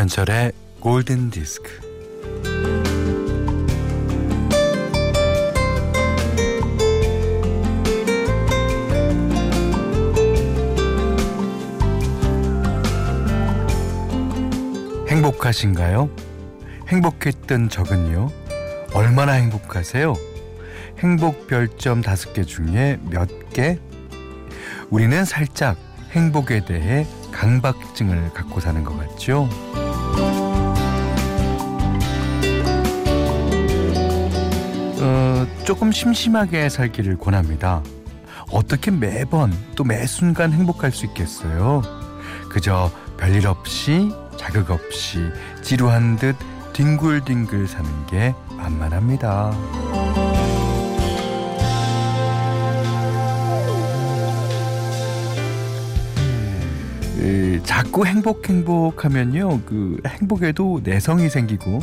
김현철의 골든 디스크. 행복하신가요? 행복했던 적은요? 얼마나 행복하세요? 행복 별점 다섯 개 중에 몇 개? 우리는 살짝 행복에 대해 강박증을 갖고 사는 것 같죠? 어, 조금 심심하게 살기를 권합니다. 어떻게 매번 또 매 순간 행복할 수 있겠어요? 그저 별일 없이 자극 없이 지루한 듯 뒹굴뒹굴 사는 게 만만합니다. 자꾸 행복 행복하면요 그 행복에도 내성이 생기고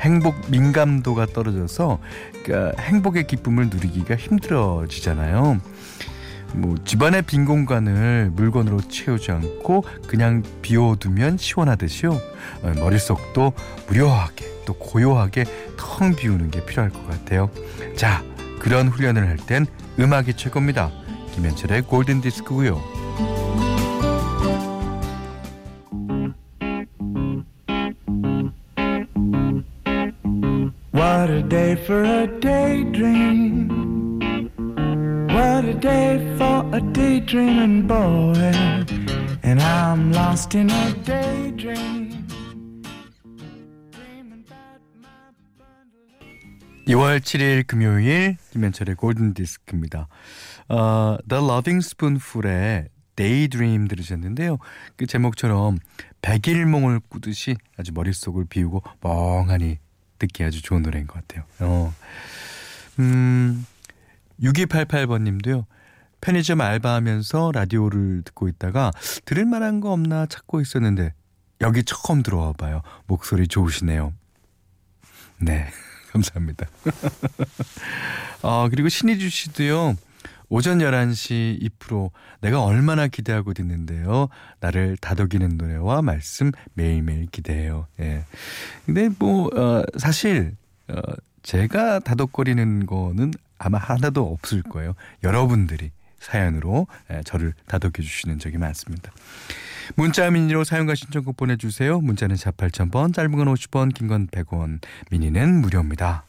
행복 민감도가 떨어져서 그러니까 행복의 기쁨을 누리기가 힘들어지잖아요. 뭐 집안의 빈 공간을 물건으로 채우지 않고 그냥 비워두면 시원하듯이요. 어, 머릿속도 무료하게 또 고요하게 텅 비우는 게 필요할 것 같아요. 자, 그런 훈련을 할 땐 음악이 최고입니다. 김현철의 골든 디스크고요. What a day for a daydream. What a day for a daydreaming boy. And I'm lost in a daydream. 2월 7일 금요일 김현철의 골든 디스크입니다. 어, The Loving Spoonful의 Daydream 들으셨는데요. 그 제목처럼 백일몽을 꾸듯이 아주 머릿속을 비우고 멍하니 듣기 아주 좋은 노래인 것 같아요. 어. 음, 6288번 님도요. 편의점 알바하면서 라디오를 듣고 있다가 들을 만한 거 없나 찾고 있었는데 여기 처음 들어와 봐요. 목소리 좋으시네요. 네. 감사합니다. 아, 그리고 신희주 씨도요. 오전 11시 2프로 내가 얼마나 기대하고 듣는데요. 나를 다독이는 노래와 말씀 매일매일 기대해요. 예. 근데 뭐, 어, 사실, 어, 제가 다독거리는 거는 아마 하나도 없을 거예요. 여러분들이 사연으로 예, 저를 다독여 주시는 적이 많습니다. 문자 미니로 사용과 신청곡 보내주세요. 문자는 4 8000번, 짧은 건 50원, 긴 건 100원, 미니는 무료입니다.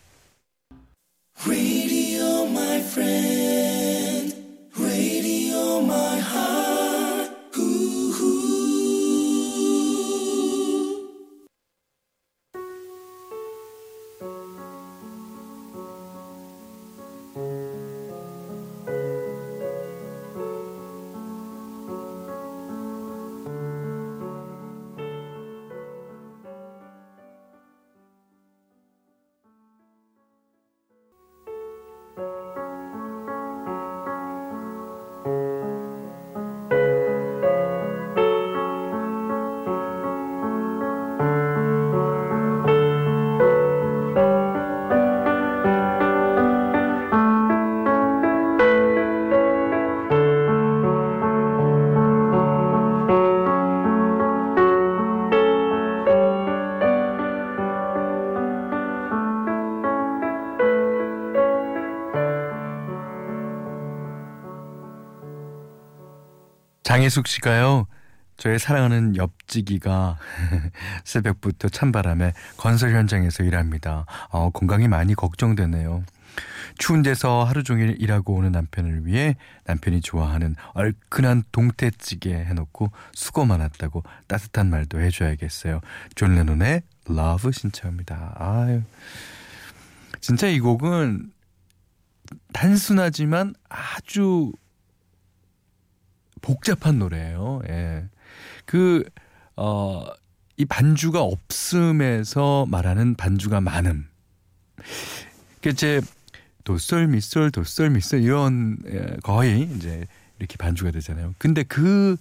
장혜숙 씨가요. 저의 사랑하는 옆지기가 새벽부터 찬바람에 건설 현장에서 일합니다. 어, 건강이 많이 걱정되네요. 추운 데서 하루 종일 일하고 오는 남편을 위해 남편이 좋아하는 얼큰한 동태찌개 해놓고 수고 많았다고 따뜻한 말도 해줘야겠어요. 존 레논의 Love 신청합니다. 아유. 진짜 이 곡은 단순하지만 아주 복잡한 노래예요. 예. 그, 어, 이 반주가 없음에서 말하는 반주가 많음. 그 이제 도솔 미솔 도솔 미솔 이런 예, 거의 이제 이렇게 반주가 되잖아요. 근데 그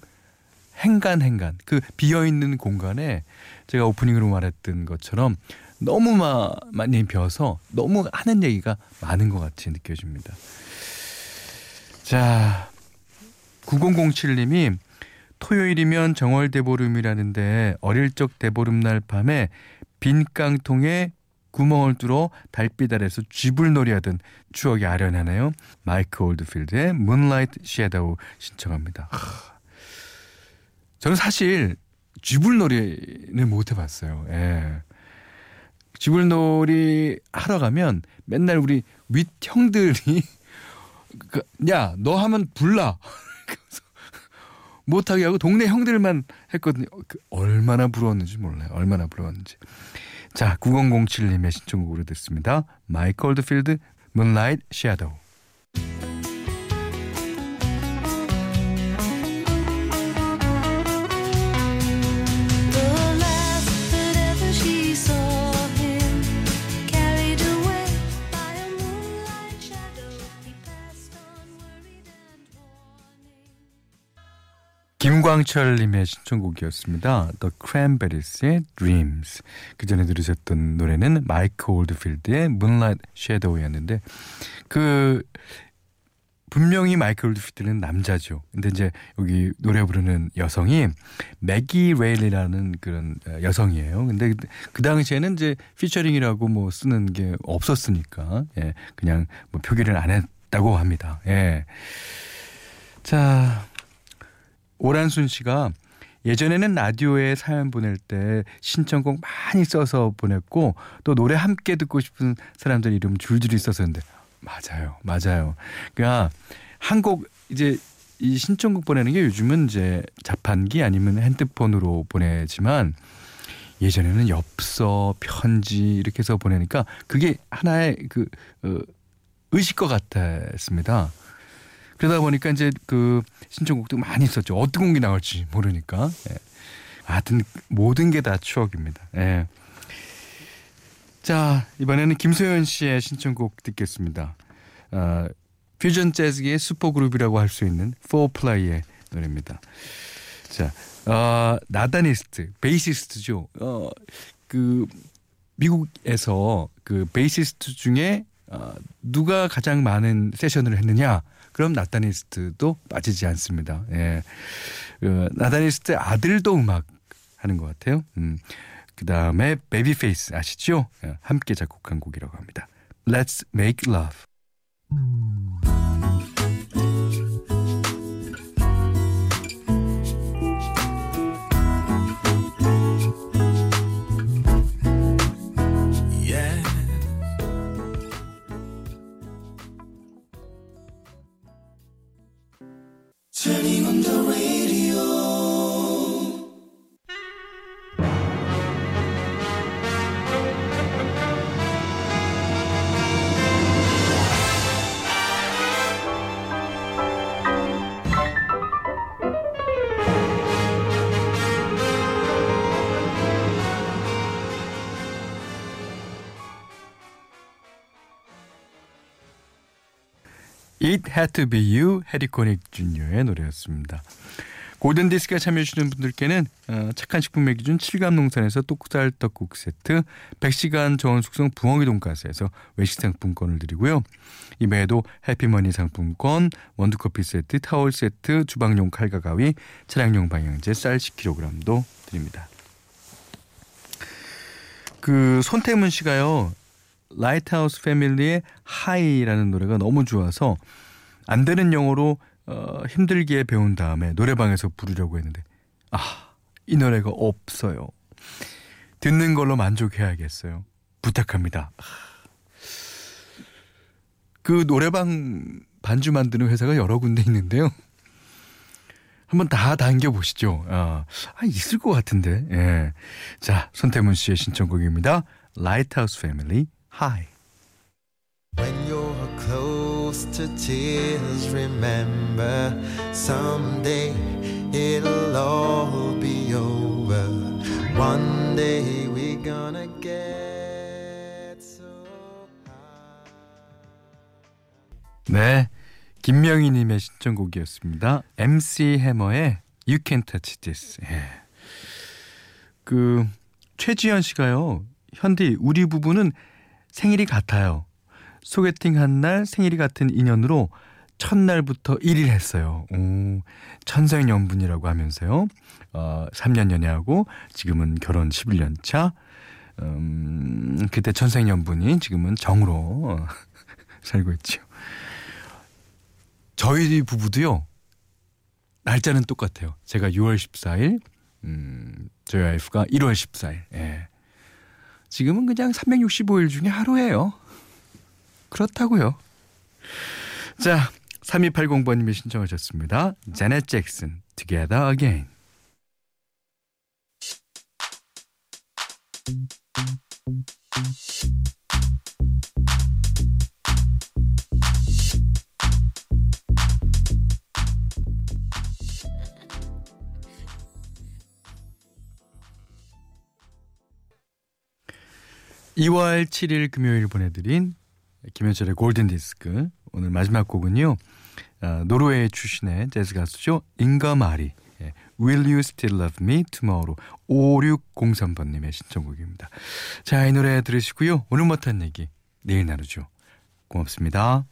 행간 행간 그 비어 있는 공간에 제가 오프닝으로 말했던 것처럼 너무 마, 많이 비어서 너무 하는 얘기가 많은 것 같이 느껴집니다. 자, 9007님이 토요일이면 정월대보름이라는데 어릴 적 대보름날 밤에 빈 깡통에 구멍을 뚫어 달빛 아래서 쥐불놀이 하던 추억이 아련하네요. 마이크 올드필드의 Moonlight Shadow 신청합니다. 저는 사실 쥐불놀이는 못 해봤어요. 예. 쥐불놀이 하러 가면 맨날 우리 윗 형들이 그, 야, 너 하면 불나. 못하게 하고 동네 형들만 했거든요. 그 얼마나 부러웠는지 몰라요. 얼마나 부러웠는지. 자, 9007님의 신청곡으로 듣습니다. 마이클 올드필드, Moonlight Shadow. 김광철님의 신청곡이었습니다. The Cranberries의 Dreams. 그 전에 들으셨던 노래는 마이크 올드필드의 Moonlight Shadow였는데 그 분명히 마이크 올드필드는 남자죠. 근데 이제 여기 노래 부르는 여성이 매기 라일리라는 그런 여성이에요. 근데 그 당시에는 이제 피처링이라고 뭐 쓰는 게 없었으니까 예, 그냥 뭐 표기를 안 했다고 합니다. 예. 자, 오란순 씨가 예전에는 라디오에 사연 보낼 때 신청곡 많이 써서 보냈고 또 노래 함께 듣고 싶은 사람들 이름 줄줄이 썼었는데 맞아요. 맞아요. 그러니까 한 곡 이제 이 신청곡 보내는 게 요즘은 이제 자판기 아니면 핸드폰으로 보내지만 예전에는 엽서, 편지 이렇게 해서 보내니까 그게 하나의 그 어, 의식것 같았습니다. 그러다 보니까 이제 그 신청곡도 많이 있었죠. 어떤 곡이 나올지 모르니까. 예. 하여튼 모든 게 다 추억입니다. 예. 자, 이번에는 김소연 씨의 신청곡 듣겠습니다. 어, 퓨전 재즈의 슈퍼그룹이라고 할 수 있는 포플레이의 노래입니다. 자, 어, 네이던 이스트, 베이시스트죠. 어, 그 미국에서 그 베이시스트 중에 어, 누가 가장 많은 세션을 했느냐 그럼 네이던 이스트도 빠지지 않습니다. 예. 그 네이던 이스트 아들도 음악 하는 것 같아요. 음. 그 다음에 베이비 페이스 아시죠? 예. 함께 작곡한 곡이라고 합니다. Let's make love. It Had to Be You 해리코닉 주니어의 노래였습니다. 골든 디스크에 참여해주시는 분들께는 어, 착한 식품의 기준 7감 농산에서 똑살 떡국 세트, 100시간 저온 숙성 부엉이 돈가스에서 외식 상품권을 드리고요. 이외에도 해피머니 상품권, 원두커피 세트, 타월 세트, 주방용 칼과 가위, 차량용 방향제 쌀 10kg도 드립니다. 그 손태문 씨가요. Lighthouse Family의 High라는 노래가 너무 좋아서 안 되는 영어로 어, 힘들게 배운 다음에 노래방에서 부르려고 했는데 아, 이 노래가 없어요. 듣는 걸로 만족해야겠어요. 부탁합니다. 그 노래방 반주 만드는 회사가 여러 군데 있는데요. 한번 다 다녀 보시죠. 아, 아, 있을 것 같은데. 예. 자, 손태문 씨의 신청곡입니다. Lighthouse Family Hi. When you're close to tears, remember someday it'll all be over. One day we're gonna get so high. 네. 김명희님의 신청곡이었습니다. MC 해머의 You Can Touch This. 예. 그 최지현 씨가요. 현디 우리 부부는 생일이 같아요. 소개팅 한 날 생일이 같은 인연으로 첫날부터 1일 했어요. 오, 천생 연분이라고 하면서요. 어, 3년 연애하고 지금은 결혼 11년 차. 음, 그때 천생 연분이 지금은 정으로 어, 살고 있죠. 저희 부부도요. 날짜는 똑같아요. 제가 6월 14일, 음, 저희 와이프가 1월 14일. 예. 지금은 그냥 365일 중에 하루예요. 그렇다고요. 자, 3280번님이 신청하셨습니다. 제넷 잭슨, Together Again. 2월 7일 금요일 보내드린 김현철의 골든 디스크. 오늘 마지막 곡은요 어, 노르웨이 출신의 재즈 가수죠. 잉거 마리. 예, Will You Still Love Me Tomorrow. 5603번님의 신청곡입니다. 자 이 노래 들으시고요. 오늘 못한 얘기 내일 나누죠. 고맙습니다